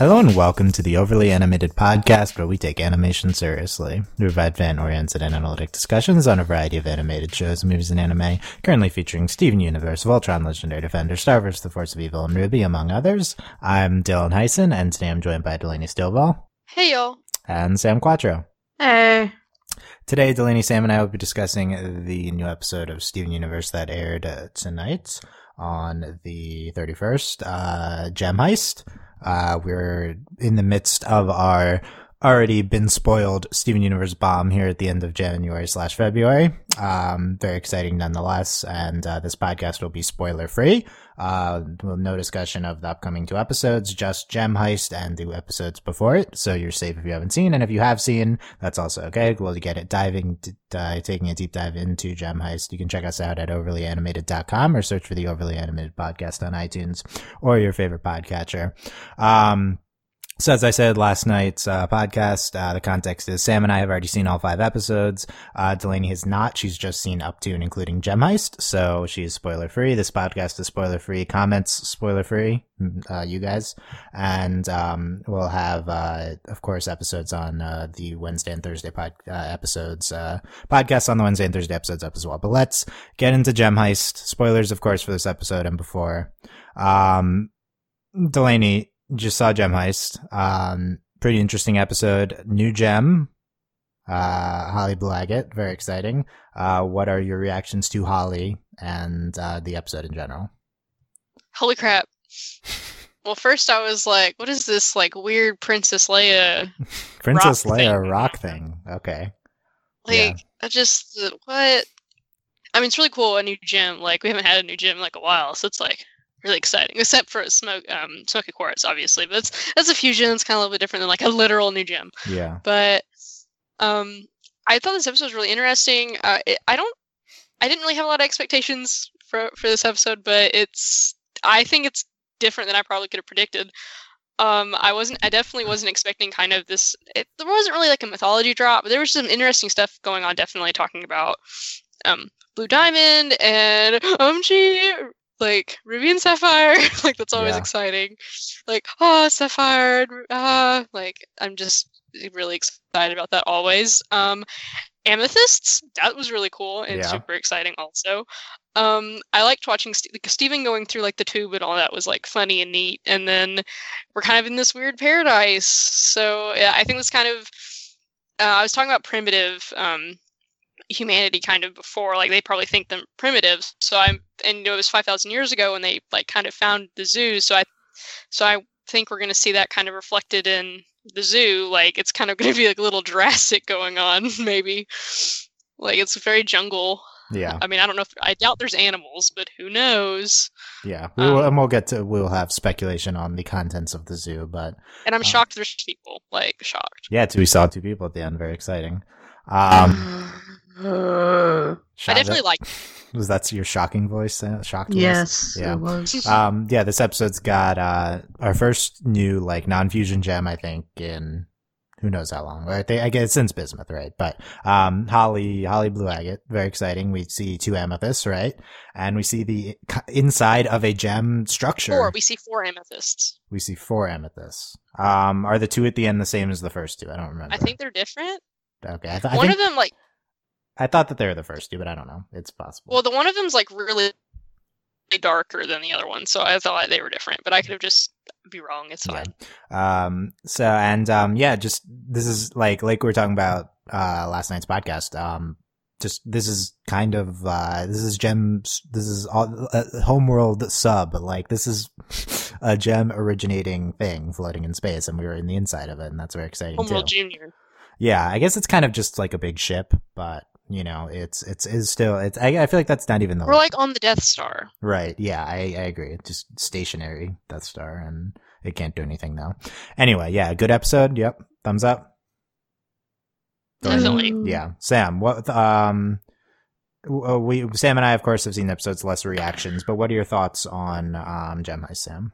Hello and welcome to the Overly Animated Podcast, where we take animation seriously. We provide fan-oriented and analytic discussions on a variety of animated shows, movies, and anime, currently featuring Steven Universe, Voltron, Legendary Defender, Star Wars, The Force of Evil, and RWBY, among others. I'm Dylan Heisen, and today I'm joined by Delaney Stovall Hey y'all. and Sam Quattro. Hey. Today, Delaney, Sam, and I will be discussing the new episode of Steven Universe that aired uh, tonight on the 31st, uh, Gem Heist. Uh, we're in the midst of our already been spoiled Steven Universe bomb here at the end of January slash February. Um, very exciting nonetheless. And, uh, this podcast will be spoiler free. Uh, no discussion of the upcoming two episodes, just Gem Heist and the episodes before it. So you're safe if you haven't seen. And if you have seen, that's also okay. We'll get it diving, uh, taking a deep dive into Gem Heist. You can check us out at overlyanimated.com or search for the Overly Animated podcast on iTunes or your favorite podcatcher. Um, so as I said last night's uh, podcast, uh, the context is Sam and I have already seen all five episodes. Uh, Delaney has not. She's just seen up to and including Gem Heist, so she's spoiler free. This podcast is spoiler free. Comments spoiler free. Uh, you guys, and um, we'll have, uh, of course, episodes on uh, the Wednesday and Thursday pod episodes. podcasts on the Wednesday and Thursday episodes up as well. But let's get into Gem Heist. Spoilers, of course, for this episode and before. Um, Delaney, just saw Gem Heist. Um, pretty interesting episode. New gem. Uh, Holly Agate. Very exciting. Uh, what are your reactions to Holly and, uh, the episode in general? Holy crap. Well, first I was like, what is this like weird Princess Leia? Princess rock Leia thing. rock thing. Okay. Like, Yeah. I just, what? I mean, it's really cool, a new gym. Like, we haven't had a new gym in like a while, so it's like really exciting. Except for smoke, um, smoky quartz, obviously. But it's, that's a fusion. It's kind of a little bit different than like a literal new gym. Yeah. but um i thought this episode was really interesting uh it, i don't i didn't really have a lot of expectations for for this episode but it's i think it's different than i probably could have predicted um i wasn't i definitely wasn't expecting kind of this it, there wasn't really like a mythology drop but there was some interesting stuff going on definitely talking about um blue diamond and um she like ruby and sapphire like that's always Yeah. exciting like oh sapphire ah like i'm just really excited about that always um amethysts that was really cool and Yeah. super exciting also um i liked watching St- like, steven going through like the tube and all that was like funny and neat and then we're kind of in this weird paradise so yeah i think this kind of uh, i was talking about primitive um humanity kind of before like they probably think them primitives so i'm and you know it was 5000 years ago when they like kind of found the zoo so i so i think we're going to see that kind of reflected in the zoo like it's kind of going to be like a little Jurassic going on maybe like it's very jungle Yeah. i mean i don't know if i doubt there's animals but who knows Yeah. We will, Um, and we'll get to, we'll have speculation on the contents of the zoo, but and i'm Oh. shocked there's people like shocked yeah, we saw two people at the end. Very exciting. Um, Uh, i definitely like was that your shocking voice? Uh, shocked voice? yes, Yeah. it was. um yeah this episode's got uh our first new like non-fusion gem i think in who knows how long. Right they, i guess since bismuth right? But um holly holly blue agate. Very exciting. We see two amethysts right? And we see the inside of a gem structure. Four. We see four amethysts. We see four amethysts. Um are the two at the end the same as the first two? I don't remember. I think they're different. Okay i, th- I one think of them like i thought that they were the first two but i don't know it's possible Well, the one of them's like really darker than the other one, so I thought they were different, but I could have just be wrong. It's Yeah. fine. Um, so, and, um, yeah, just, this is like, like we were talking about, uh, last night's podcast. Um, just, this is kind of, uh, this is gems, this is all, uh, homeworld sub, like, this is a gem originating thing floating in space, and we were in the inside of it, and that's very exciting Homeworld. Junior. Yeah, I guess it's kind of just like a big ship, but, you know, it's, it's, is still, it's, I, I feel like that's not even the, We're like on the Death Star. Right. Yeah, I, I agree. It's just stationary Death Star, and it can't do anything now. Anyway, yeah, good episode. Yep, thumbs up. Definitely. Yeah, Sam. What? Um, uh, we Sam and I, of course, have seen episodes, less reactions. But what are your thoughts on um Gem Heist, Sam?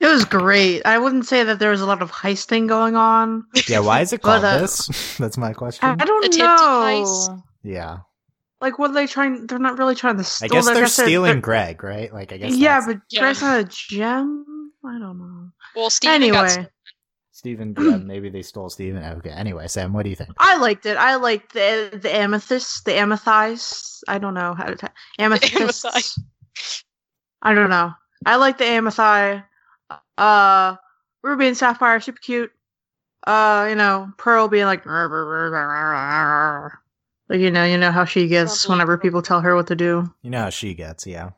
It was great. I wouldn't say that there was a lot of heisting going on. Yeah, why is it But, called uh, this? That's my question. I question. don't Attempted know. heist. Yeah, Like, what are they trying? They're not really trying to. steal I Steal, guess they're they're- stealing Greg, right? Like, I guess. Yeah, that's- but Yeah. Greg's not a gem. I don't know. Well, Steven got Anyway, Steven, yeah, maybe they stole Steven. Okay. Anyway, Sam, what do you think? I liked it. I liked the the amethyst, the amethyst. I don't know how to t- amethyst. Amethyst. I don't know. I like the amethyst. Uh, Ruby and Sapphire, super cute. Uh, you know, Pearl being like, "Rrr, rrr, rrr, rrr, rrr." Like you know, you know how she gets Lovely. whenever people tell her what to do. You know how she gets, yeah.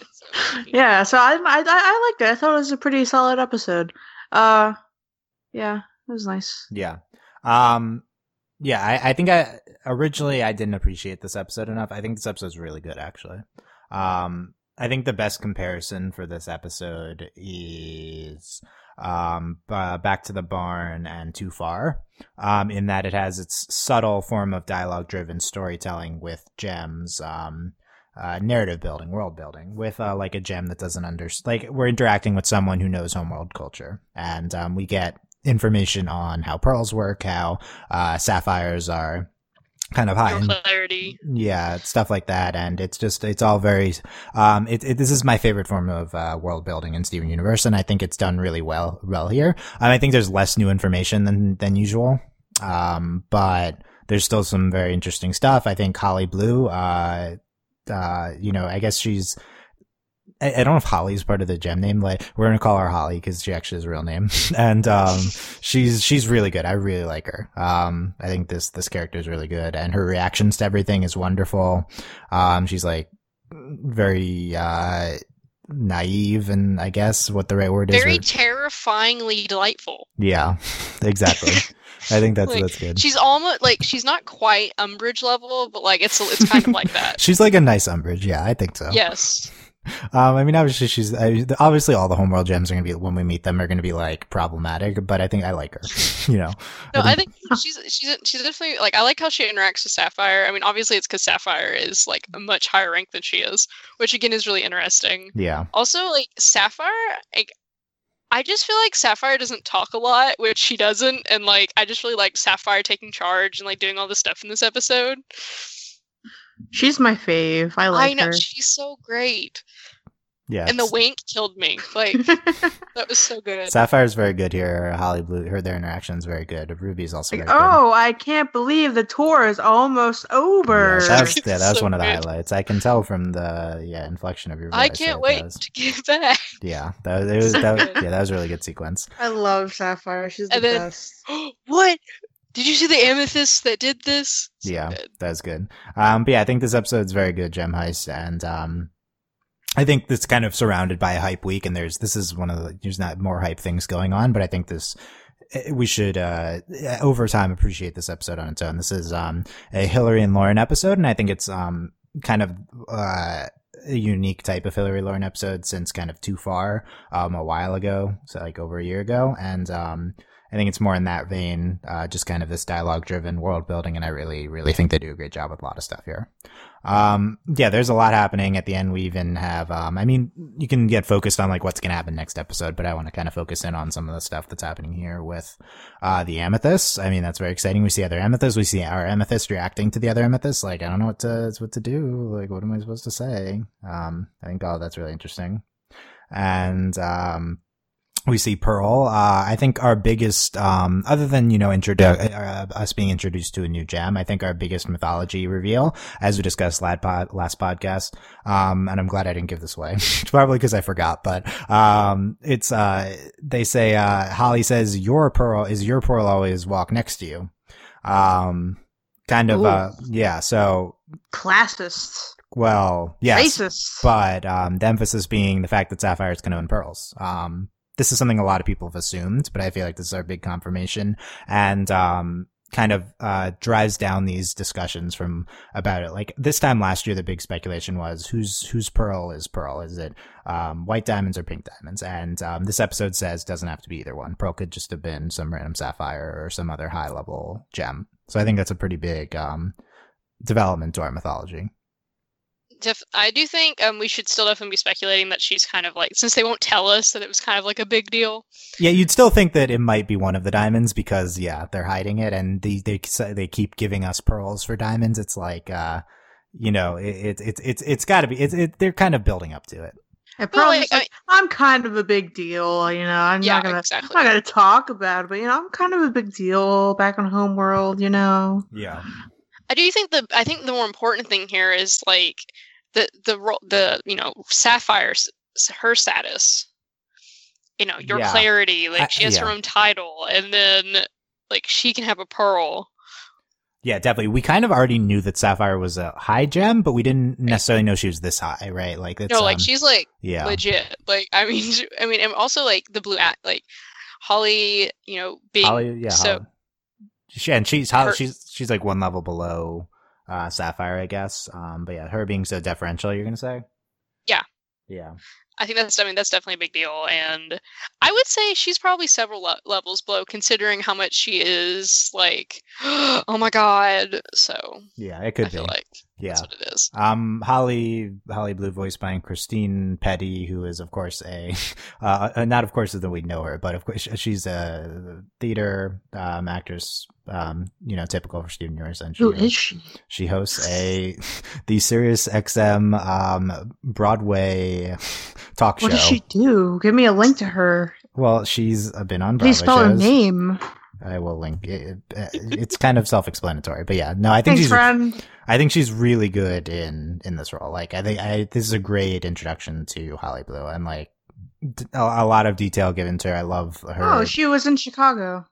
It's so cute. Yeah, so I, I I I liked it. I thought it was a pretty solid episode. Uh, yeah, it was nice. Yeah. Um yeah, I, I think I originally I didn't appreciate this episode enough. I think this episode's really good actually. Um I think the best comparison for this episode is um uh, back to the barn and too far um in that it has its subtle form of dialogue driven storytelling with gems um uh, narrative building, world building, with uh, like a gem that doesn't understand. like we're interacting with someone who knows homeworld culture, and um, we get information on how pearls work, how uh, sapphires are kind of high, clarity. yeah, stuff like that, and it's just it's all very. Um, it, it this is my favorite form of uh, world building in Steven Universe, and I think it's done really well well here. Um, I think there's less new information than than usual, um, but there's still some very interesting stuff. I think Holly Blue, uh, uh, you know, I guess she's. I, I don't know if Holly's part of the gem name. Like we're gonna call her Holly because she actually has a real name, and um, she's she's really good. I really like her. Um, I think this this character is really good, and her reactions to everything is wonderful. Um, she's like very uh naive, and I guess what the right word is. Very terrifyingly delightful. yeah, exactly. I think that's Like, that's good. She's almost like she's not quite Umbridge level, but like it's it's kind of like that. She's like a nice Umbridge. Yeah, I think so. Yes. Um, I mean, obviously she's I, obviously all the homeworld gems are gonna be when we meet them are gonna be like problematic, but I think I like her. you know, No, I think she's she's she's definitely like I like how she interacts with Sapphire. I mean, obviously it's because Sapphire is like a much higher rank than she is, which again is really interesting. yeah, Also, like Sapphire, like I just feel like Sapphire doesn't talk a lot, which she doesn't, and like I just really like Sapphire taking charge and like doing all this stuff in this episode. She's my fave. I like her. I know her. she's so great, yeah. and the wink killed me. Like that was so good. Sapphire's very good here. Holly Blue, her their interaction is very good. Ruby's also Like, very good. oh, I can't believe the tour is almost over. Yeah, that was, yeah, that was so one of the good. highlights. I can tell from the yeah inflection of your voice. I can't it wait does. to get back. Yeah, that, it was, So that, good. yeah, that was a really good sequence. I love Sapphire. She's the And then- best. what? Did you see the amethyst that did this? So Yeah. good. That was good. Um, but yeah, I think this episode's very good, Gem Heist, and um, I think it's kind of surrounded by a hype week, and there's this is one of the there's not more hype things going on, but I think this eh, we should uh over time appreciate this episode on its own. This is um a Hillary and Lauren episode, and I think it's um kind of uh a unique type of Hillary Lauren episode since kind of too far um a while ago, so like over a year ago, and um. I think it's more in that vein, uh, just kind of this dialogue driven world building. And I really, really think they do a great job with a lot of stuff here. Um, yeah, there's a lot happening at the end. We even have, um, I mean, you can get focused on like what's going to happen next episode, but I want to kind of focus in on some of the stuff that's happening here with, uh, the amethyst. I mean, that's very exciting. We see other amethysts. We see our amethyst reacting to the other amethysts. Like, I don't know what to, what to do. Like, what am I supposed to say? Um, I think, oh, that's really interesting. And, um, we see Pearl. Uh, I think our biggest, um, other than, you know, introdu- uh, us being introduced to a new gem, I think our biggest mythology reveal, as we discussed last, pod- last podcast, um, and I'm glad I didn't give this away. Probably because I forgot, but, um, it's, uh, they say, uh, Holly says, your Pearl, is your Pearl always walk next to you? Um, kind of, Ooh. uh, yeah, so, Classist. well, yes Racist. but um, the emphasis being the fact that Sapphire is going to own pearls. Um, this is something a lot of people have assumed, but I feel like this is our big confirmation and um, kind of uh, drives down these discussions from about it. Like this time last year, the big speculation was whose whose pearl is pearl? Is it um, white diamonds or pink diamonds? And um, this episode says doesn't have to be either one. Pearl could just have been some random sapphire or some other high level gem. So I think that's a pretty big um, development to our mythology. Def- I do think um, we should still definitely be speculating that she's kind of like since they won't tell us that it was kind of like a big deal. Yeah, you'd still think that it might be one of the diamonds because yeah, they're hiding it, and they they they keep giving us pearls for diamonds. It's like uh, you know, it, it it's it's it's got to be. It's it, they're kind of building up to it. And Well, Pearl's like, just like, I'm kind of a big deal, you know. I'm Yeah, not gonna exactly. I'm not gonna talk about it, but you know, I'm kind of a big deal back on Homeworld, you know. Yeah. I do think the I think the more important thing here is like the the the you know Sapphire's her status. You know your Yeah. clarity, like she has her yeah. own title, and then like she can have a pearl. Yeah, definitely. We kind of already knew that Sapphire was a high gem, but we didn't necessarily know she was this high, right? Like it's no, like um, she's like yeah. legit. Like I mean, she- I mean, and also like the blue act, like Holly, you know, being Holly, yeah. so Holly. She, and she's Holly, Her- she's she's like one level below uh Sapphire, I guess. Um, but yeah, her being so deferential, you're gonna say? Yeah. Yeah. I think that's I mean that's definitely a big deal, and I would say she's probably several le- levels below, considering how much she is like, oh my god. So Yeah, it could I feel be. like yeah. that's what it is. Um, Holly, Holly Blue, voiced by Christine Pedi, who is of course a, uh, uh, not of course that we know her, but of course she's a theater um, actress. Um, you know, typical for Steven Universe, and she Who is she? she hosts a the Sirius XM um Broadway talk What show. What does she do? Give me a link to her. Well, she's been on Broadway Please spell her name. I will link it. It's kind of self-explanatory, but yeah, no, I think Thanks, she's friend. I think she's really good in in this role. Like I think I this is a great introduction to Holly Blue and like a, lot of detail given to her. I love her. Oh, she was in Chicago.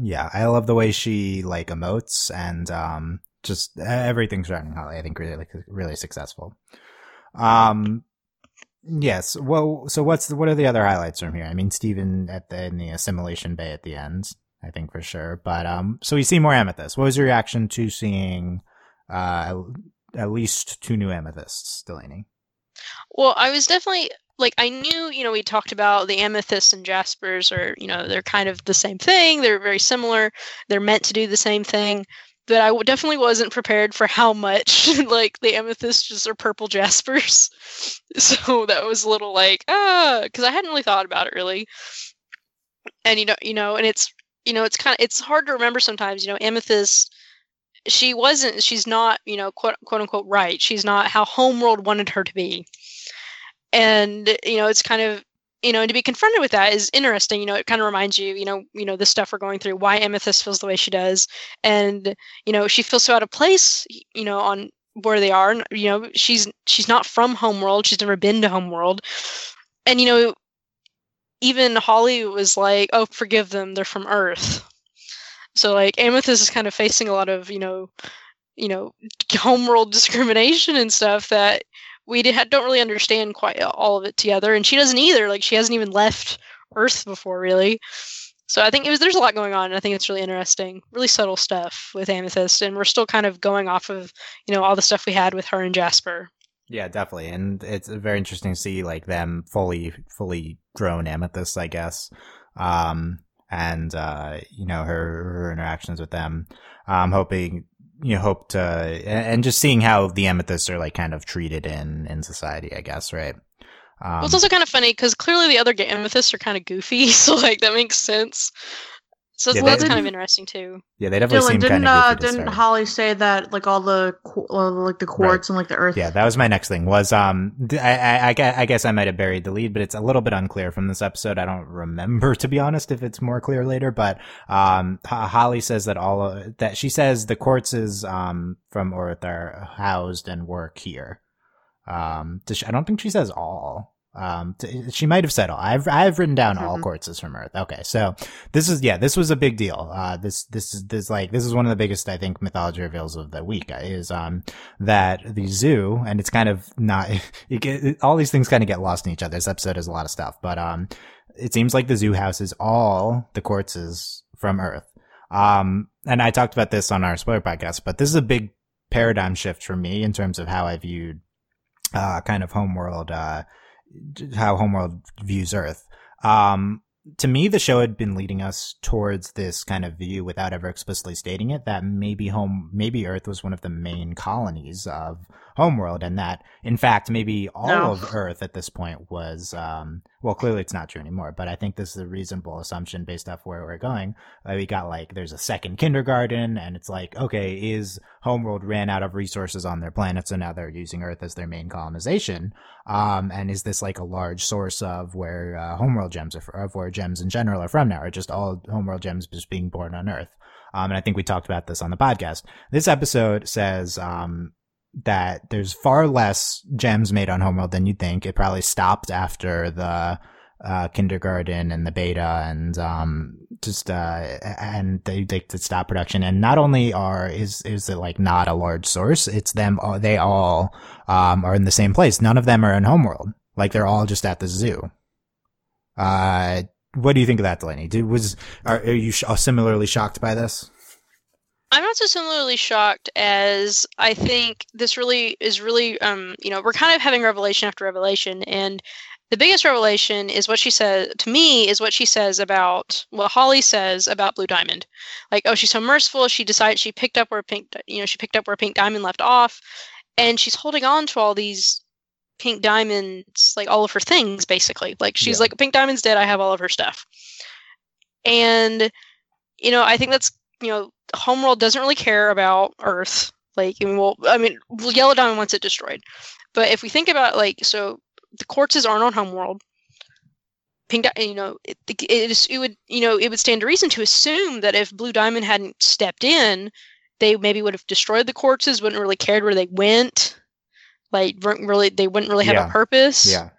yeah, I love the way she like emotes and um just everything surrounding Holly. I think really like really successful. Um yes. Well, so what's the, what are the other highlights from here? I mean, Steven at the in the assimilation bay at the end, I think for sure. But um so we see more amethyst. What was your reaction to seeing uh at least two new amethysts, Delaney? Well, I was definitely like I knew, you know, we talked about the amethyst and jaspers are, you know, they're kind of the same thing. They're very similar. They're meant to do the same thing. But I definitely wasn't prepared for how much like the amethysts just are purple jaspers. So that was a little like ah, because I hadn't really thought about it really. And you know, you know, and it's you know, it's kind of it's hard to remember sometimes. You know, amethyst she wasn't she's not you know quote, quote unquote right she's not how homeworld wanted her to be and you know it's kind of you know and to be confronted with that is interesting you know it kind of reminds you you know you know the stuff we're going through why amethyst feels the way she does and you know she feels so out of place you know on where they are you know she's she's not from homeworld she's never been to homeworld and you know even holly was like oh forgive them they're from earth so like amethyst is kind of facing a lot of you know you know homeworld discrimination and stuff that we don't really understand quite all of it together and she doesn't either like she hasn't even left earth before really so i think it was there's a lot going on and i think it's really interesting really subtle stuff with amethyst and we're still kind of going off of you know all the stuff we had with her and jasper Yeah, definitely, and it's very interesting to see like them fully, fully grown Amethyst, I guess. Um, and uh, you know her, her interactions with them. I'm hoping you know, hope to, and and just seeing how the amethysts are like kind of treated in in society, I guess, right? Um, well, it's also kind of funny because clearly the other amethysts are kind of goofy so like that makes sense so Yeah, that's they- kind of interesting too yeah, they definitely Dylan, seem didn't kind of uh, goofy to didn't start. Holly say that like all the qu- uh, like the quartz and like the earth? Yeah, that was my next thing. Was um, d- I, I, I gue- I guess I might have buried the lead, but it's a little bit unclear from this episode. I don't remember, to be honest, if it's more clear later. But um, Holly says that all of, that she says the quartzes um from Earth are housed and work here. Um, does she, I don't think she says all. Um, t- she might have said all. I've I've written down all Mhm. quartzes from Earth. Okay, so this is yeah, this was a big deal. Uh, this this is this like this is one of the biggest I think mythology reveals of the week is um that the zoo and it's kind of not it get, it- all these things kind of get lost in each other. This episode has a lot of stuff, but um it seems like the zoo houses all the quartzes from Earth. Um, and I talked about this on our spoiler podcast, but this is a big paradigm shift for me in terms of how I viewed uh kind of homeworld uh how homeworld views earth. Um to me the show had been leading us towards this kind of view without ever explicitly stating it that maybe home maybe earth was one of the main colonies of homeworld and that in fact maybe all No. of earth at this point was um well clearly it's not true anymore but i think this is a reasonable assumption based off where we're going uh, we got like there's a second kindergarten and it's like okay is homeworld ran out of resources on their planet so now they're using earth as their main colonization um and is this like a large source of where uh, homeworld gems are fr- of where gems in general are from now or just all homeworld gems just being born on earth um, and I think we talked about this on the podcast. This episode says um, that there's far less gems made on Homeworld than you'd think. It probably stopped after the uh, kindergarten and the beta and um, just uh, and they they to stop production. And not only are is is it like not a large source, it's them. all They all um, are in the same place. None of them are in Homeworld. Like they're all just at the zoo. Uh, what do you think of that, Delaney? Did, was are, are you sh- similarly shocked by this? I'm not so similarly shocked as I think this really is really, um, you know, we're kind of having revelation after revelation, and the biggest revelation is what she says to me is what she says about what Holly says about Blue Diamond, like, oh, she's so merciful. She decided she picked up where Pink, you know, she picked up where Pink Diamond left off, and she's holding on to all these Pink Diamonds, like all of her things, basically. Like she's Yeah. like, Pink Diamond's dead. I have all of her stuff, and you know, I think that's you know, Homeworld doesn't really care about Earth. Like, I mean, well, I mean, well, Yellow Diamond wants it destroyed. But if we think about like, so the quartzes aren't on Homeworld. Pink, Di- you know, it, it, is, it would, you know, it would stand to reason to assume that if Blue Diamond hadn't stepped in, they maybe would have destroyed the quartzes. Wouldn't really cared where they went. Like, weren't really, they wouldn't really have Yeah. a purpose Yeah.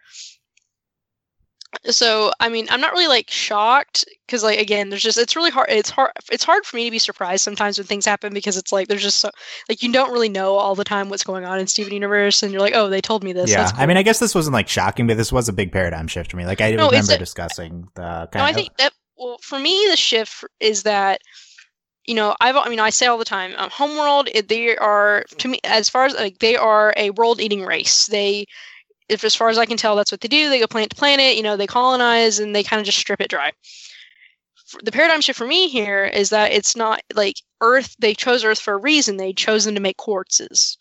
So i mean i'm not really like shocked because like again there's just it's really hard it's hard it's hard for me to be surprised sometimes when things happen because it's like there's just so like you don't really know all the time what's going on in steven universe and you're like oh they told me this yeah. That's I mean, I guess this wasn't like shocking, but this was a big paradigm shift for me. Like I No, remember a- discussing the kind no i think that well for me the shift is that you know i've i mean i say all the time um, homeworld they are to me as far as like they are a world eating race they if as far as i can tell that's what they do they go planet to planet you know they colonize and they kind of just strip it dry the paradigm shift for me here is that it's not like earth they chose earth for a reason they chosen to make quartzes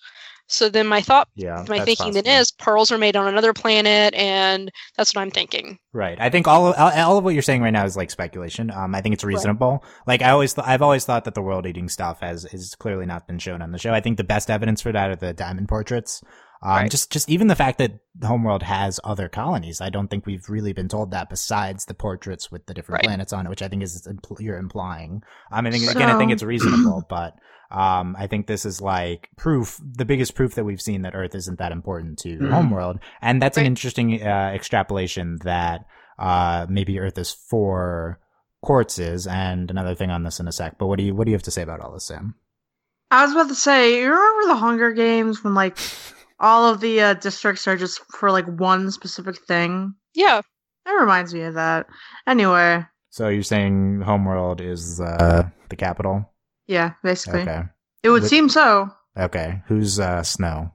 so then my thought yeah. my thinking then is pearls are made on another planet and that's what i'm thinking Right. I think all of, all of what you're saying right now is like speculation. Um, I think it's reasonable. Like I always, th- I've always thought that the world eating stuff has is clearly not been shown on the show. I think the best evidence for that are the diamond portraits. Um, Right. just just even the fact that Homeworld has other colonies. I don't think we've really been told that besides the portraits with the different Right. planets on it, which I think is impl- you're implying. Um, I think again, I think it's reasonable, but. Um, I think this is like proof, the biggest proof that we've seen that Earth isn't that important to Mhm. Homeworld. And that's an interesting, uh, extrapolation that, uh, maybe Earth is for quartzes and another thing on this in a sec. But what do you, what do you have to say about all this, Sam? I was about to say, you remember the Hunger Games when like all of the uh, districts are just for like one specific thing? yeah That reminds me of that. Anyway, So you're saying Homeworld is, uh, the capital? yeah, basically, Okay. it would With- seem so. Okay. Who's, uh, Snow?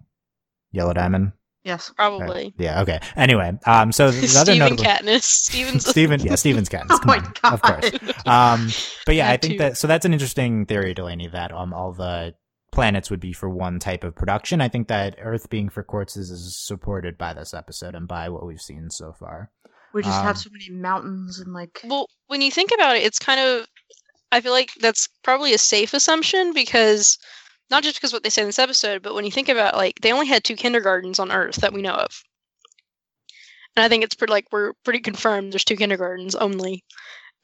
Yellow Diamond? Yes. probably Yeah. Okay. Anyway, um, so the other Steven notable, Katniss. Steven's Steven, yeah, Steven's Katniss. Oh Come my on, god! of course. Um, but yeah, I think too. that so that's an interesting theory, Delaney, that um all the planets would be for one type of production. I think that Earth being for quartzes is supported by this episode and by what we've seen so far. we just um, have so many mountains and like. Well, when you think about it, it's kind of I feel like that's probably a safe assumption because not just because what they say in this episode, but when you think about like they only had two kindergartens on Earth that we know of. And I think it's pretty like we're pretty confirmed there's two kindergartens only.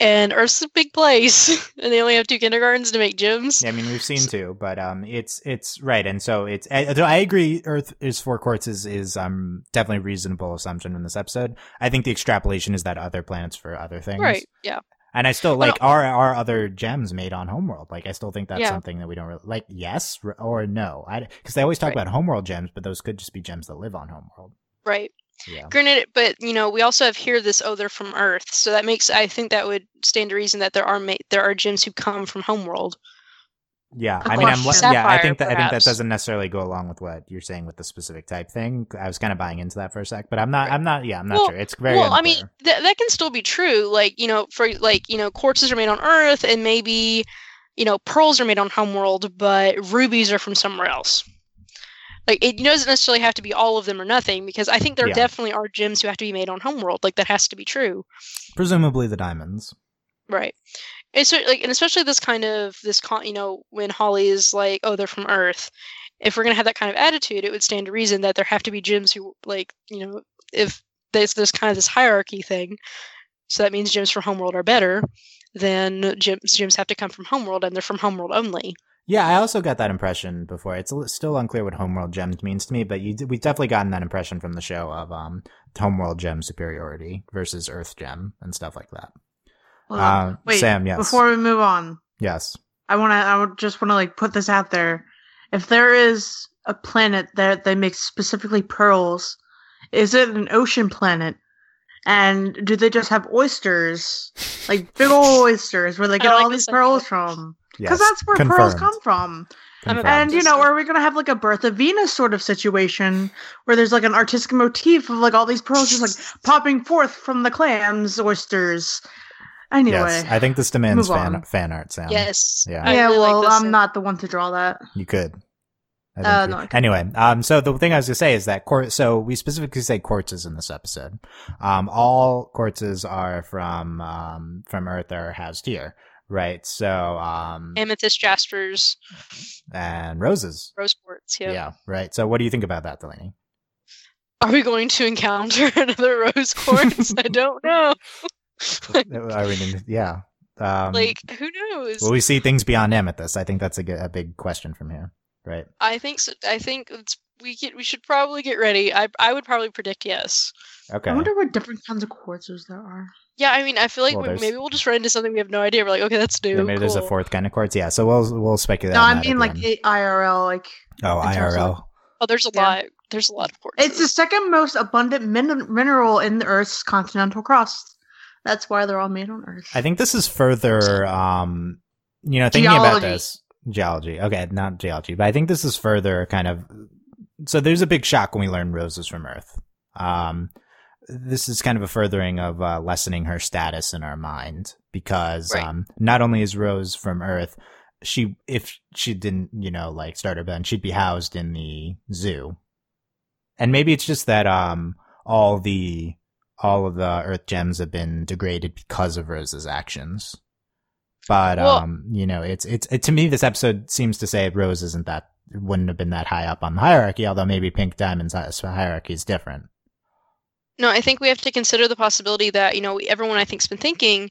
And Earth's a big place and they only have two kindergartens to make gyms. Yeah, I mean we've seen two, but um, it's it's right, and so it's I, I agree. Earth is four quartzes is um definitely a reasonable assumption in this episode. I think the extrapolation is that other planets for other things, Right. Yeah. And I still Well, like are are other gems made on Homeworld? Like I still think that's Yeah. something that we don't really like. Yes or no? I because they always talk Right. about Homeworld gems, but those could just be gems that live on Homeworld. Right. Yeah. Granted, but you know, we also have here this oh they're from Earth, so that makes I think that would stand to reason that there are ma- there are gyms who come from Homeworld. Yeah, I mean, I'm yeah. I think that I think that doesn't necessarily go along with what you're saying with the specific type thing. I was kind of buying into that for a sec, but I'm not. I'm not. Yeah, I'm not Well- sure. It's very. well, I mean, that that can still be true. Like you know, for like you know, quartzes are made on Earth, and maybe you know, pearls are made on Homeworld, but rubies are from somewhere else. Like it doesn't necessarily have to be all of them or nothing because I think there Yeah. definitely are gems who have to be made on Homeworld. Like that has to be true. Presumably the diamonds. Right. And so, like, and especially this kind of this con, you know, when Holly is like, "Oh, they're from Earth." If we're gonna have that kind of attitude, it would stand to reason that there have to be gyms who, like, you know, if there's this kind of this hierarchy thing, so that means gyms from Homeworld are better. Then gyms gyms have to come from Homeworld, and they're from Homeworld only. Yeah, I also got that impression before. It's still unclear what Homeworld gems means to me, but you, we've definitely gotten that impression from the show of um, Homeworld gem superiority versus Earth gem and stuff like that. Hold on. Uh, Wait, Sam, yes. Before we move on, Yes. I want to. I would just want to like put this out there. If there is a planet that they make specifically pearls, is it an ocean planet? And do they just have oysters, like big old oysters, where they get like all these pearls idea. from? Yes. Because that's where pearls come from. Confirmed. And you Just know, like- are we gonna have like a birth of Venus sort of situation where there's like an artistic motif of like all these pearls just like popping forth from the clams, oysters? Anyway, Yes, I think this demands fan, fan art, Sam. Yes. Yeah. I yeah. really well, this I'm one. not the one to draw that. You could. Uh, no, I anyway, um, so the thing I was gonna say is that quar- so we specifically say quartzes in this episode. Um, all quartzes are from um from Earth are housed here, right? So um, Amethyst, Jaspers, and roses. Rose Quartz. Yeah. Yeah, right. So what do you think about that, Delaney? Are we going to encounter another Rose Quartz? I don't know. I mean, yeah. Um, like, who knows? will we see things beyond amethyst? I think that's a, a big question from here, right? I think so. I think it's, we get, we should probably get ready. I I would probably predict yes. Okay. I wonder what different kinds of quartzes there are. Yeah, I mean, I feel like Well, we, maybe we'll just run into something we have no idea. We're like, okay, that's new. Yeah, maybe there's a fourth kind of quartz. Yeah, so we'll we'll speculate. No, on I that mean like it- IRL. Like oh in terms of, IRL. Oh, there's a Yeah. lot. There's a lot of quartzes. it's the second most abundant min- mineral in the Earth's continental crust. That's why they're all made on Earth. I think this is further, um, you know, thinking about this geology. Okay, not geology, but I think this is further kind of. So there's a big shock when we learn Rose is from Earth. Um, this is kind of a furthering of uh, lessening her status in our mind because Right. um, not only is Rose from Earth, she if she didn't, you know, like start her band, she'd be housed in the zoo. And maybe it's just that um all the all of the earth gems have been degraded because of Rose's actions. But Well- um, you know, it's it's it, to me this episode seems to say Rose isn't that wouldn't have been that high up on the hierarchy, although maybe Pink Diamond's hierarchy is different. No, I think we have to consider the possibility that, you know, everyone I think's been thinking,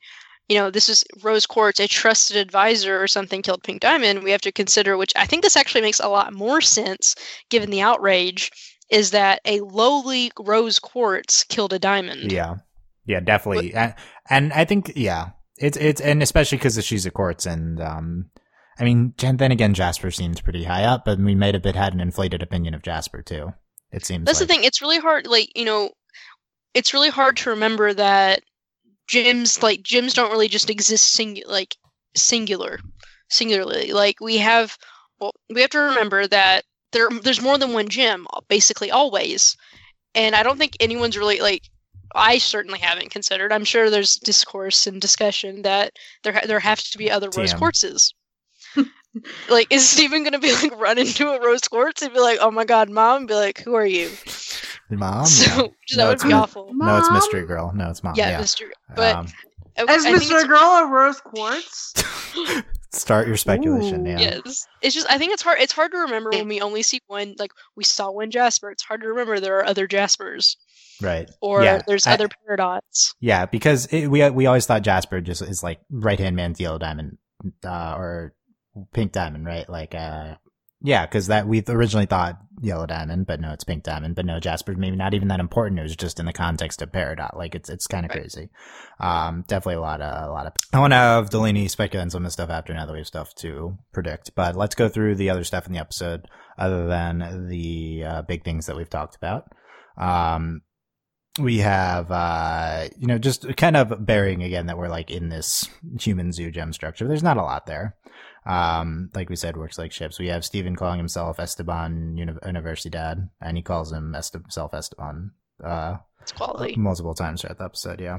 you know, this is Rose Quartz, a trusted advisor or something killed Pink Diamond. We have to consider, which I think this actually makes a lot more sense given the outrage, is that a lowly Rose Quartz killed a diamond. Yeah, yeah, definitely, and, and I think yeah, it's it's and especially because she's a quartz, and um, I mean, then again, Jasper seems pretty high up, but we might have been had an inflated opinion of Jasper too. It seems That's like. the thing. It's really hard, like, you know, it's really hard to remember that gyms, like, gyms don't really just exist sing- like singular, singularly. Like, we have, well, we have to remember that there, there's more than one gym, basically always. And I don't think anyone's really, like, I certainly haven't considered. I'm sure there's discourse and discussion that there ha- there have to be other rose TM. Quartzes. like, is Steven gonna be like run into a rose quartz and be like, "Oh my god, mom," and be like, "Who are you?" Mom. so No, that would be not. awful. no, it's mystery girl. No, it's mom. Yeah, Yeah. Mr. But Um, I, As I think Girl a Rose Quartz. start your speculation. Ooh. Yeah. yes, it's just I think it's hard. It's hard to remember when we only see one. Like we saw one Jasper. It's hard to remember there are other Jaspers Right. or Yeah, there's I- other Peridots. Yeah, because it, we we always thought Jasper just is like right hand man's yellow diamond, uh, or pink diamond, right? Like, uh, yeah, because that we originally thought yellow diamond, but no, it's pink diamond. But no, Jasper's maybe not even that important. It was just in the context of Peridot. Like, it's it's kind of Right. crazy. Um, definitely a lot of a lot of. I want to have Delaney speculate on some of this stuff after now that we have stuff to predict. But let's go through the other stuff in the episode, other than the uh, big things that we've talked about. Um, we have uh you know just kind of bearing again that we're like in this human zoo gem structure there's not a lot there um like we said works like ships we have Steven calling himself Esteban Uni- Universidad and he calls himself Esteban uh It's quality. multiple times throughout the episode yeah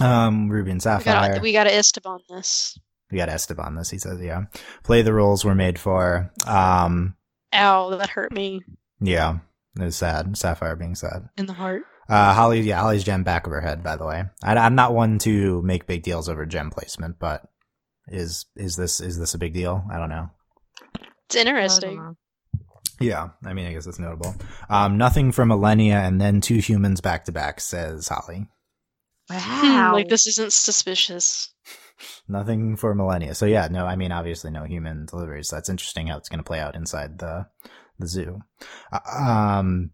um Ruby and Sapphire we got to Esteban this. we got Esteban this he says yeah play the roles we're made for um Ow, that hurt me. Yeah, it was sad. Sapphire being sad. in the heart. Uh, Holly, yeah, Holly's gem back of her head. By the way, I, I'm not one to make big deals over gem placement, but is is this is this a big deal? I don't know. It's I interesting. know. Yeah, I mean, I guess it's notable. Um, nothing for millennia, and then two humans back to back, says Holly. Hmm, Wow. like this isn't suspicious. Nothing for millennia. So yeah, no, I mean, obviously no human deliveries. That's interesting how it's going to play out inside the the zoo. Uh, Um,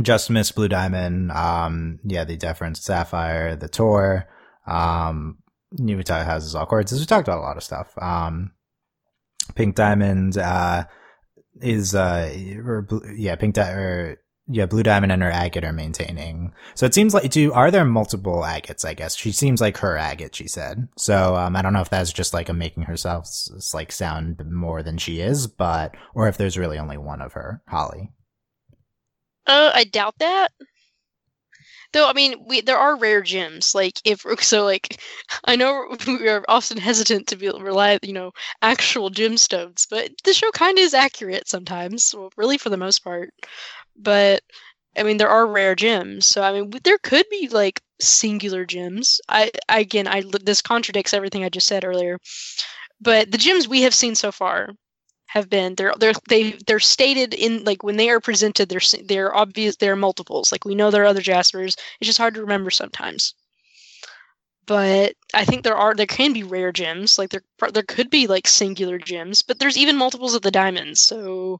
just miss Blue Diamond. Um, yeah, the deference Sapphire, the tour. Um, Nubita houses all chords. We talked about a lot of stuff. Um, Pink Diamond, uh, is, uh, or, yeah, Pink Diamond, or, yeah, Blue Diamond and her agate are maintaining. So it seems like, do, are there multiple agates, I guess? She seems like her agate, she said. So, um, I don't know if that's just like a making herself, like, sound more than she is, but, or if there's really only one of her, Holly. Uh, I doubt that. Though I mean, we there are rare gems. Like if so, like I know we are often hesitant to be rely, you know, actual gemstones, but the show kind of is accurate sometimes. Well, really for the most part. But I mean, there are rare gems, so I mean, there could be like singular gems. I, I again, I this contradicts everything I just said earlier. But the gems we have seen so far have been they're they're they they're stated in like when they are presented they're they're obvious they're multiples like we know there are other jaspers it's just hard to remember sometimes but i think there are there can be rare gems like there there could be like singular gems but there's even multiples of the diamonds so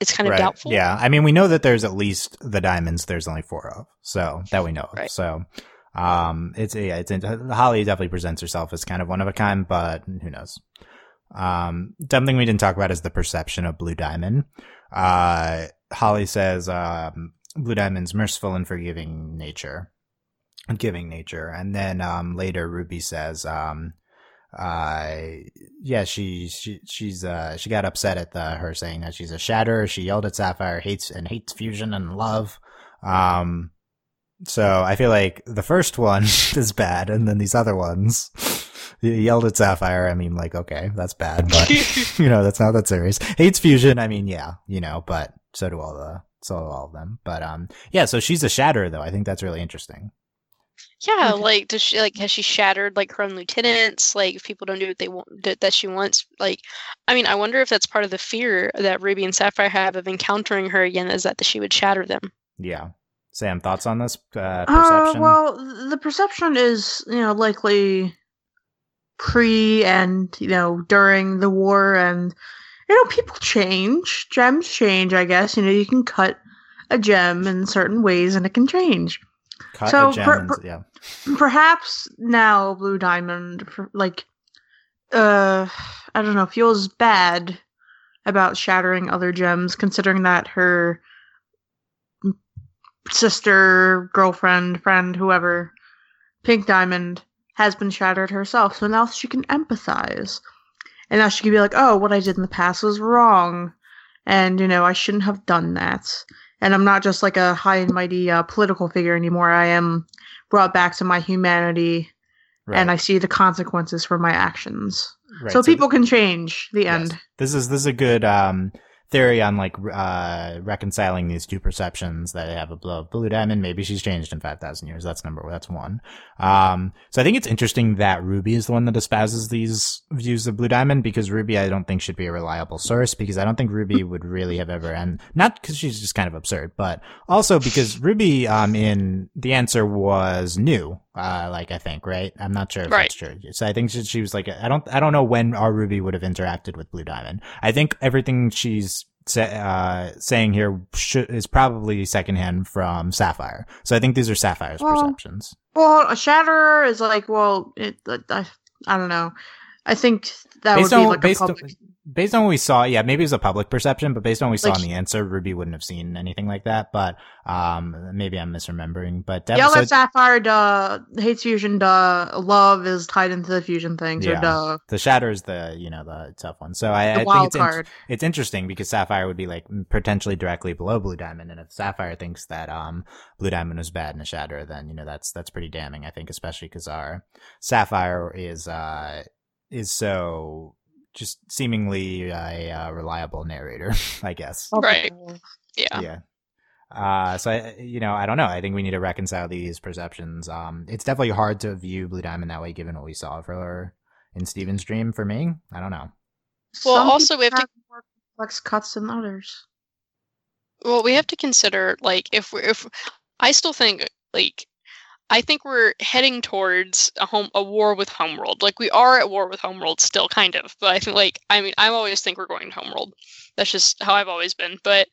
it's kind of Right. doubtful Yeah. I mean, we know that there's at least the diamonds there's only four of. So that we know. Right. So, um, it's, yeah, it's, Holly definitely presents herself as kind of one of a kind, but who knows? Um, something we didn't talk about is the perception of Blue Diamond. Uh, Holly says, um, Blue Diamond's merciful and forgiving nature, giving nature. And then, um, later Ruby says, um, uh yeah she she she's uh she got upset at the her saying that she's a shatterer she yelled at sapphire hates and hates fusion and love um so i feel like the first one is bad and then these other ones yelled at sapphire. I mean like okay that's bad but you know that's not that serious. Hates fusion. I mean yeah you know but so do all the so do all of them. But um yeah so she's a shatterer though. I think that's really interesting. Yeah Okay. like does she like has she shattered like her own lieutenants? Like if people don't do what they want that that she wants like i mean i wonder if that's part of the fear that ruby and sapphire have of encountering her again is that that she would shatter them. Yeah. Sam thoughts on this uh Uh, perception? well, the perception is, you know, likely pre and, you know, during the war, and, you know, people change. Gems change, I guess. You know, you can cut a gem in certain ways and it can change. Cut So, per- yeah Perhaps now Blue Diamond, like, uh, I don't know, feels bad about shattering other gems, considering that her sister, girlfriend, friend, whoever, Pink Diamond, has been shattered herself. So now she can empathize. And now she can be like, oh, what I did in the past was wrong. And, you know, I shouldn't have done that. And I'm not just like a high and mighty uh, political figure anymore. I am brought back to my humanity and I see the consequences for my actions. Right, so th- people can change the yes. end. This is this is a good um, theory on like uh, reconciling these two perceptions that have of Blue, Blue Diamond. Maybe she's changed in five thousand years. That's number. That's one. Um, so I think it's interesting that Ruby is the one that espouses these views of Blue Diamond because Ruby, I don't think should be a reliable source because I don't think Ruby would really have ever and not because she's just kind of absurd, but also because Ruby, um, in the answer was new. Uh, like I think, right? I'm not sure if Right. that's true. So I think she, she was like, I don't, I don't know when our Ruby would have interacted with Blue Diamond. I think everything she's sa- uh, saying here should, is probably secondhand from Sapphire. So I think these are Sapphire's Well, perceptions. Well, a shatterer is like, well, it, I, I don't know. I think that Based would be on like a based on, public. Based on what we saw, yeah, maybe it was a public perception, but based on what we saw Like- in the answer, Ruby wouldn't have seen anything like that. But um, maybe I'm misremembering. But Yell definitely, at Sapphire, duh. Hates fusion, duh. Love is tied into the fusion things, Yeah. or duh. the shatter is the you know the tough one. So I, I think it's in- it's interesting because Sapphire would be like potentially directly below Blue Diamond, and if Sapphire thinks that um Blue Diamond was bad in a shatter, then you know that's that's pretty damning. I think, especially because our Sapphire is uh is so just seemingly a uh, reliable narrator, I guess. Right. Yeah. Yeah. Uh, so I, you know, I don't know. I think we need to reconcile these perceptions. Um, it's definitely hard to view Blue Diamond that way, given what we saw for her in Steven's dream. For me, I don't know. Well, Some also we have people to more complex cuts than others. Well, we have to consider like if we're if I still think like I think we're heading towards a home a war with Homeworld. Like we are at war with Homeworld still, kind of. But I think like I mean I always think we're going to Homeworld. That's just how I've always been. But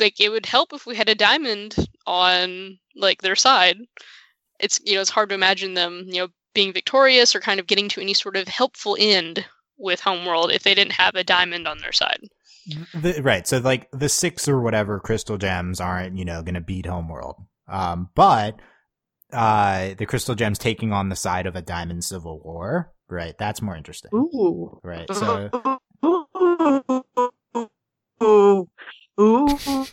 like it would help if we had a diamond on like their side. It's you know it's hard to imagine them you know being victorious or kind of getting to any sort of helpful end with Homeworld if they didn't have a diamond on their side. The, right. So like the six or whatever crystal gems aren't, you know, going to beat Homeworld. Um, but uh, the crystal gems taking on the side of a diamond civil war, right? That's more interesting. Ooh. Right. So Ooh. Ooh.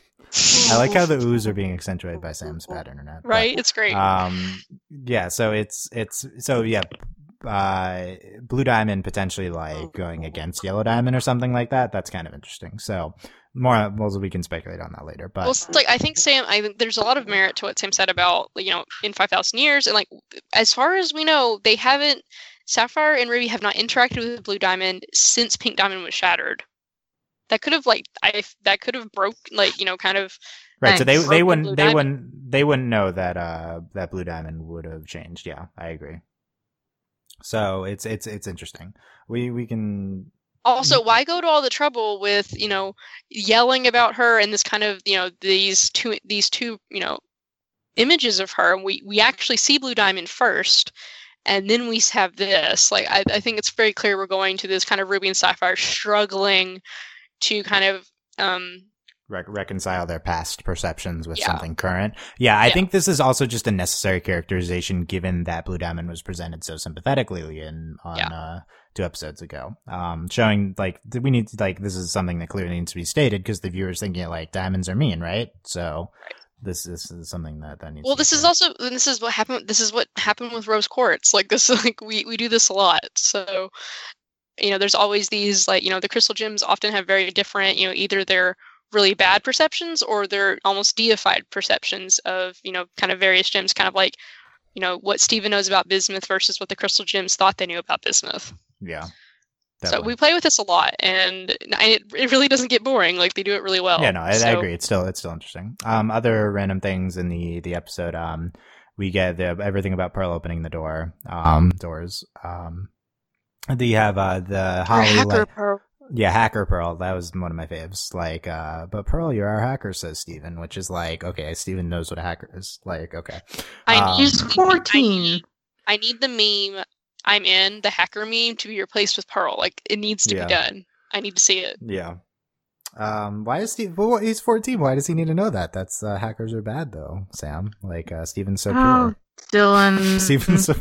I like how the oohs are being accentuated by Sam's bad internet. but, Right? It's great. Um, yeah. So it's it's so yeah. Uh, Blue Diamond potentially like going against Yellow Diamond or something like that. That's kind of interesting. So more, well, we can speculate on that later. But well, like I think Sam. I think there's a lot of merit to what Sam said about you know in five thousand years, and like as far as we know, they haven't. Sapphire and Ruby have not interacted with Blue Diamond since Pink Diamond was shattered. That could have like I that could have broke like you know kind of Right, so they they wouldn't Blue they Diamond. wouldn't they wouldn't know that uh that Blue Diamond would have changed. Yeah, I agree. So it's it's it's interesting. We we can also why go to all the trouble with you know yelling about her and this kind of you know these two these two you know images of her? We we actually see blue diamond first and then we have this. Like I, I think it's very clear we're going to this kind of ruby and sapphire struggling to kind of um rec- reconcile their past perceptions with Yeah. something current. Yeah, I Yeah. think this is also just a necessary characterization given that Blue Diamond was presented so sympathetically in on Yeah. uh two episodes ago. Um showing like we need to like this is something that clearly needs to be stated because the viewer's thinking like diamonds are mean, right? So this, this is something that that needs well to be this is also this is what happened this is what happened with rose quartz like this like we we do this a lot so you know there's always these like you know the crystal gems often have very different you know either they're really bad perceptions or they're almost deified perceptions of you know kind of various gems kind of like you know what Steven knows about bismuth versus what the crystal gems thought they knew about bismuth yeah. so we play with this a lot and it, it really doesn't get boring like they do it really well Yeah, no, I, I agree. It's still it's still interesting. Um, other random things in the the episode. Um, we get the everything about Pearl opening the door. Um, doors. Um, do you have uh the Or Holly. hacker like- pearl. Yeah, hacker Pearl. That was one of my faves. Like, uh, but Pearl, you're our hacker, says Steven, which is like, okay, Steven knows what a hacker is. Like, okay. I Um, need She's I 14. I need the meme I'm in, the hacker meme, to be replaced with Pearl. Like it needs to Yeah. be done. I need to see it. Yeah. Um, why is Steve? Well, he's 14. Why does he need to know that? That's uh, hackers are bad, though. Sam, like uh, Steven's so Oh, pure. Dylan. Steven's so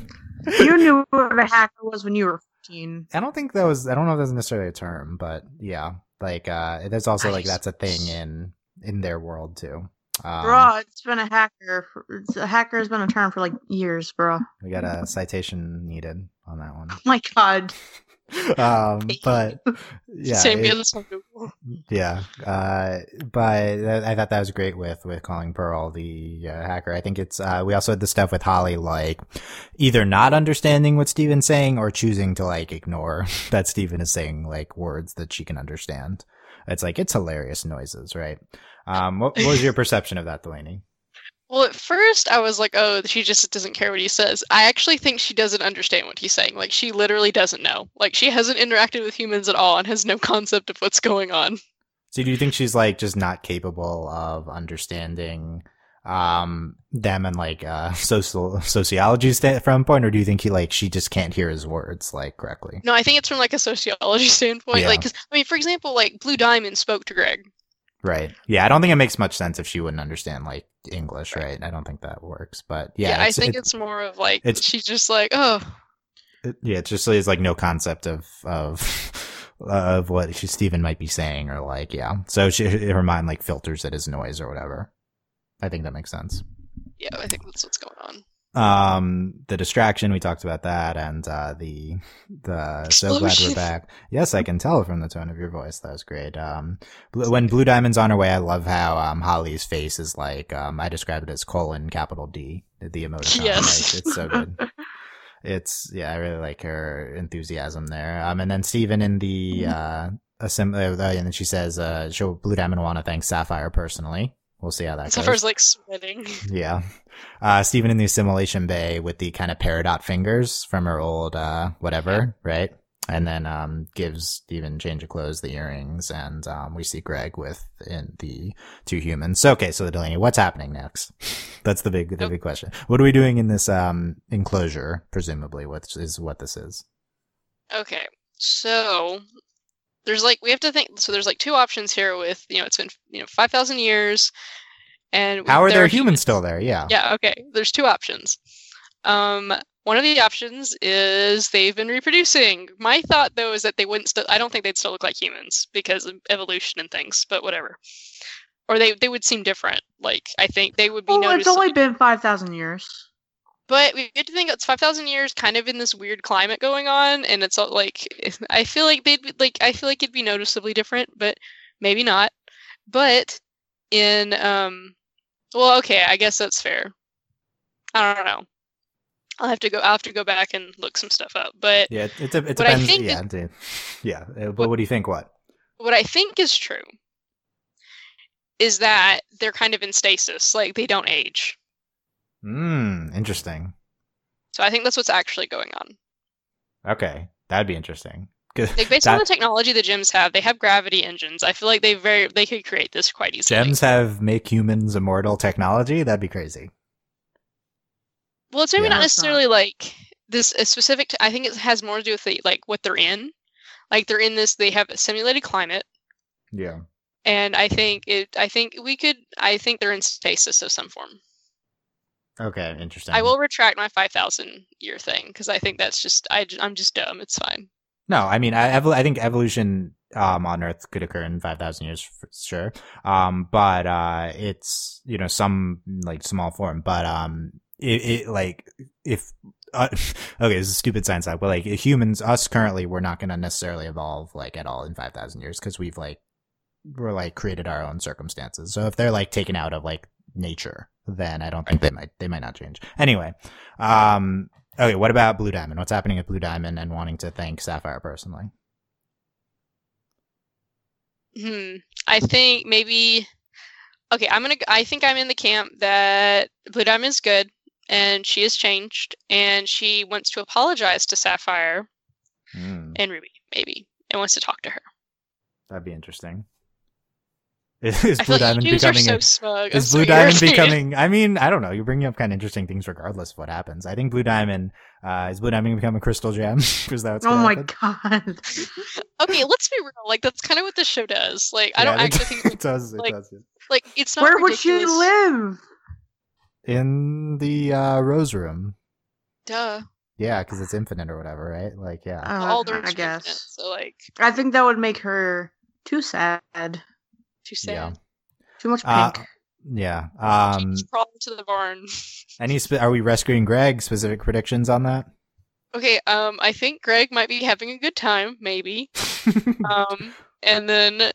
you knew what a hacker was when you were 14. I don't think that was. I don't know if that's necessarily a term, but yeah, like uh, there's also like that's a thing in in their world too. Um, Bruh, it's been a hacker. For, it's, a hacker has been a term for like years, bro. we got a citation needed on that one. Oh my god. Um, but yeah, Same it- here. This one. yeah. Uh, but I thought that was great with with calling Pearl the uh, hacker. I think it's. Uh, we also had the stuff with Holly, like either not understanding what Steven's saying or choosing to like ignore that Steven is saying like words that she can understand. It's like it's hilarious noises, right? Um, what, what was your perception of that, Delaney? Well, at first I was like, "Oh, she just doesn't care what he says." I actually think she doesn't understand what he's saying. Like she literally doesn't know. Like she hasn't interacted with humans at all and has no concept of what's going on. So do you think she's like just not capable of understanding um them and like uh social sociology sta- from point or do you think he like she just can't hear his words like correctly No, I think it's from like a sociology standpoint. Yeah. Like, 'cause, I mean, for example, like Blue Diamond spoke to Greg. right yeah i don't think it makes much sense if she wouldn't understand like english right i don't think that works but yeah, Yeah, I think it- it's more of like it's- she's just like, "Oh, it- yeah, it just is like no concept of of of what she, Steven might be saying, or like yeah. So she her mind like filters it as noise or whatever. I think that makes sense. yeah." I think that's what's going on. Um, the distraction we talked about that, and uh, the the so glad we're back. Yes, I can tell from the tone of your voice. That was great. Um, when Blue Diamond's on her way, I love how um Holly's face is like um I described it as colon capital D the emoticon. Yes. Like, it's so good. It's yeah, I really like her enthusiasm there. Um, and then Steven in the uh, assim- uh, and then she says, uh, she'll Blue Diamond want to thank Sapphire personally. We'll see how that Sapphire's goes. like sweating. Yeah. Uh, Steven in the assimilation bay with the kind of peridot fingers from her old, uh, whatever, right? And then, um, gives Steven change of clothes, the earrings, and, um, we see Greg with in the two humans. So, okay, so Delaney, what's happening next? That's the big, the Oh. big question. What are we doing in this, um, enclosure, presumably, which is what this is? Okay, so there's like we have to think. So there's like two options here. With you know, it's been you know five thousand years, and How are there there humans still there? Yeah. Yeah. Okay. There's two options. Um, one of the options is they've been reproducing. My thought though is that they wouldn't. Still, I don't think they'd still look like humans because of evolution and things. But whatever. Or they they would seem different. Like I think they would be Well, it's only been five thousand years. But we have to think it's 5,000 years kind of in this weird climate going on. And it's all like, I feel like they'd be like, I feel like it'd be noticeably different, but maybe not. But in, um, well, okay, I guess that's fair. I don't know. I'll have to go, I'll have to go back and look some stuff up. But Yeah, it, it, it What depends. yeah, yeah. Uh, But what do you think? What? what I think is true is that they're kind of in stasis, like they don't age. Hmm. Interesting. So I think that's what's actually going on. Okay, that'd be interesting. Like based on the technology the gems have, they have gravity engines. I feel like they very they could create this quite easily. gems have make humans immortal technology. That'd be crazy. Well, it's maybe Yeah. not No, it's not. necessarily like this a specific. T- I think it has more to do with the, like what they're in. Like they're in this. They have a simulated climate, Yeah. and I think it. I think we could. I think they're in stasis of some form. Okay. Interesting. I will retract my five thousand year thing because I think that's just. I, I'm just dumb. It's fine. No, I mean, I, I think evolution um, on Earth could occur in five thousand years for sure. Um, but uh, it's you know some like small form. But um, it, it like if uh, okay, this is stupid science talk, but like humans, us currently, we're not going to necessarily evolve like at all in five thousand years because we've like we're like created our own circumstances. So if they're like taken out of like nature, then I don't think they might they might not change. Anyway, um, okay, what about Blue Diamond? What's happening at Blue Diamond and wanting to thank Sapphire personally? Hmm. I think maybe. Okay, I'm gonna. I think I'm in the camp that Blue Diamond is good, and she has changed, and she wants to apologize to Sapphire Hmm, and Ruby, maybe, and wants to talk to her. that'd be interesting. Is Blue Diamond you dudes are becoming so a, smug. I'm is so Blue Diamond becoming? I mean, I don't know. You're bringing up kind of interesting things, regardless of what happens. I think Blue Diamond uh, is Blue Diamond become a crystal gem. is that what's oh my happen? god. okay, let's be real. Like that's kind of what this show does. Like I don't it- actually think it does. It like- does. like it's not. Where would she live? In the uh, Rose Room. Duh. Yeah, because it's infinite or whatever, right? Like, yeah. Uh, All the I rooms are infinite, guess. So like I think that would make her too sad. Too sad. Yeah. Too much Uh, pink. Yeah. Um. Problem to the barn. Any? Spe- are we rescuing Greg? Specific predictions on that? Okay, um, I think Greg might be having a good time, maybe. Um, and then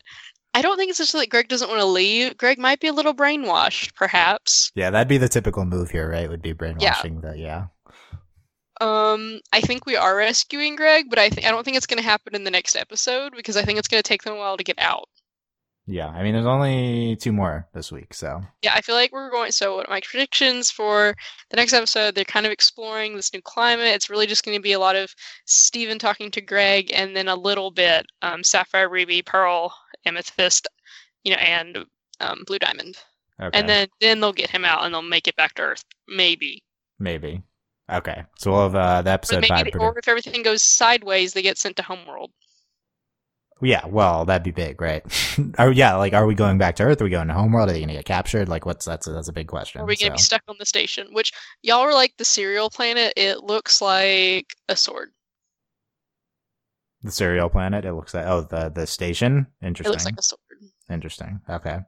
I don't think it's just that Greg doesn't want to leave. Greg might be a little brainwashed, perhaps. yeah, that'd be the typical move here, right? Would be brainwashing. The yeah. Um, I think we are rescuing Greg, but I think I don't think it's going to happen in the next episode because I think it's going to take them a while to get out. Yeah. I mean, there's only two more this week, so Yeah, I feel like we're going. So, what my predictions for the next episode? They're kind of exploring this new climate. It's really just going to be a lot of Steven talking to Greg, and then a little bit um, Sapphire, Ruby, Pearl, Amethyst, you know, and um, Blue Diamond. okay. And then then they'll get him out, and they'll make it back to Earth, maybe. maybe. Okay. So we'll have uh, the episode maybe, five. they- predict- or if everything goes sideways, they get sent to Homeworld. Yeah, well, that'd be big, right? are yeah, like, are we going back to Earth? Are we going to Homeworld? Are they going to get captured? Like, what's that's a, that's a big question. Are we gonna be stuck on the station? Which y'all were like the cereal planet. It looks like a sword. the cereal planet? It looks like oh the the station. Interesting. It looks like a sword. Interesting. Okay.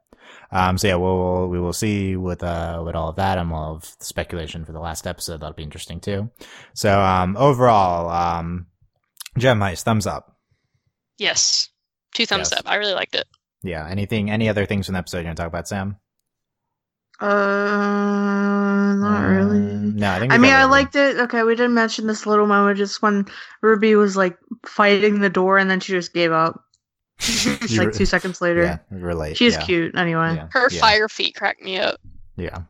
Um, so yeah, we'll we will see with uh with all of that and all of the speculation for the last episode. That'll be interesting too. So um, overall, um, Gem Heist, thumbs up. Yes, two thumbs Yes. up. I really liked it. Yeah. Anything? Any other things from the episode you want to talk about, Sam? Uh, not really. Um, No, I think. I mean, I liked it. Okay, we didn't mention this little moment just when Ruby was like fighting the door and then she just gave up. Just, like two seconds later. Yeah, relate. She's yeah. cute anyway. Yeah. Her yeah. fire feet cracked me up. Yeah,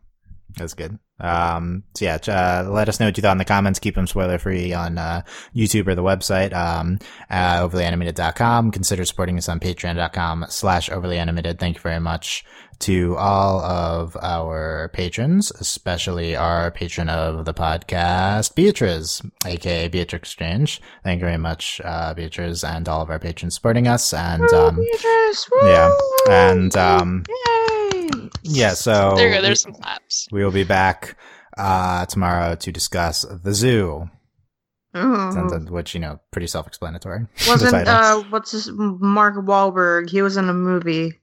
that's good. Um, so yeah, uh, let us know what you thought in the comments. Keep them spoiler free on uh, YouTube or the website, um, uh, overlyanimated.com. Consider supporting us on patreon.com slash overlyanimated. Thank you very much to all of our patrons, especially our patron of the podcast, Beatrice, aka Beatrix Exchange. Thank you very much, uh, Beatrice, and all of our patrons supporting us. And, um, Beatrice, yeah, and, um, Yay! Yeah, so. There you go. There's some claps. We will be back uh, tomorrow to discuss the zoo, Ooh. something which you know pretty self-explanatory. Wasn't uh what's his Mark Wahlberg? He was in a movie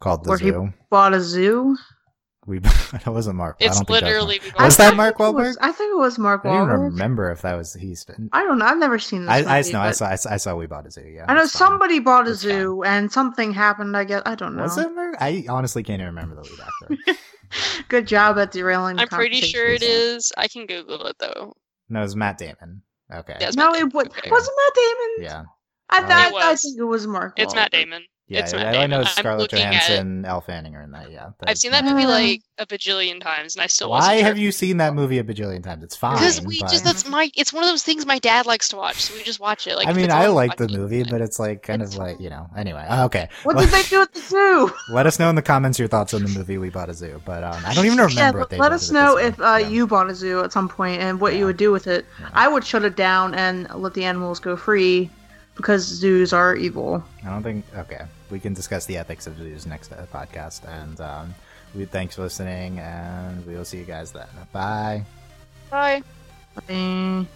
called the where he bought a zoo. We that wasn't Mark. I It's don't think that was literally. Was that Mark it was- Wahlberg? I think it was Mark Mark. I don't remember if that was he's. I don't know. I've never seen this. I, I movie, know. I saw. I saw. I saw. We bought a zoo. Yeah. I know that's fine. somebody bought a That's fine. zoo and something happened. I guess I don't know. Was it Mark? I honestly can't even remember the lead actor. Good job at derailing. I'm pretty sure it is. I can Google it though. no, it was Matt Damon. Okay. Yeah, it's No, Matt it was, okay. wasn't Matt Damon. Yeah. I Uh, thought It I think it was Mark. It's Matt Damon. Yeah. It's I Matt know Damon. I'm Scarlett looking at it. Johansson, Elle Fanning are in that. Yeah. I've seen that movie like a bajillion times, and I still Why wasn't have sure. you seen that movie a bajillion times? It's fine. Because we but- just that's my. It's one of those things my dad likes to watch, so we just watch it. Like I mean, I like the movie, but it's like kind It's of like you know. Anyway, uh, okay. What did they do at the zoo? Let us know in the comments your thoughts on the movie We Bought a Zoo. But um, I don't even remember yeah, what they let us know if uh, Yeah. you bought a zoo at some point and what Yeah. you would do with it. Yeah. I would shut it down and let the animals go free because zoos are evil. I don't think. Okay, we can discuss the ethics of zoos next uh, podcast. And um, we thanks for listening, and we will see you guys then. Bye. Bye. Bye.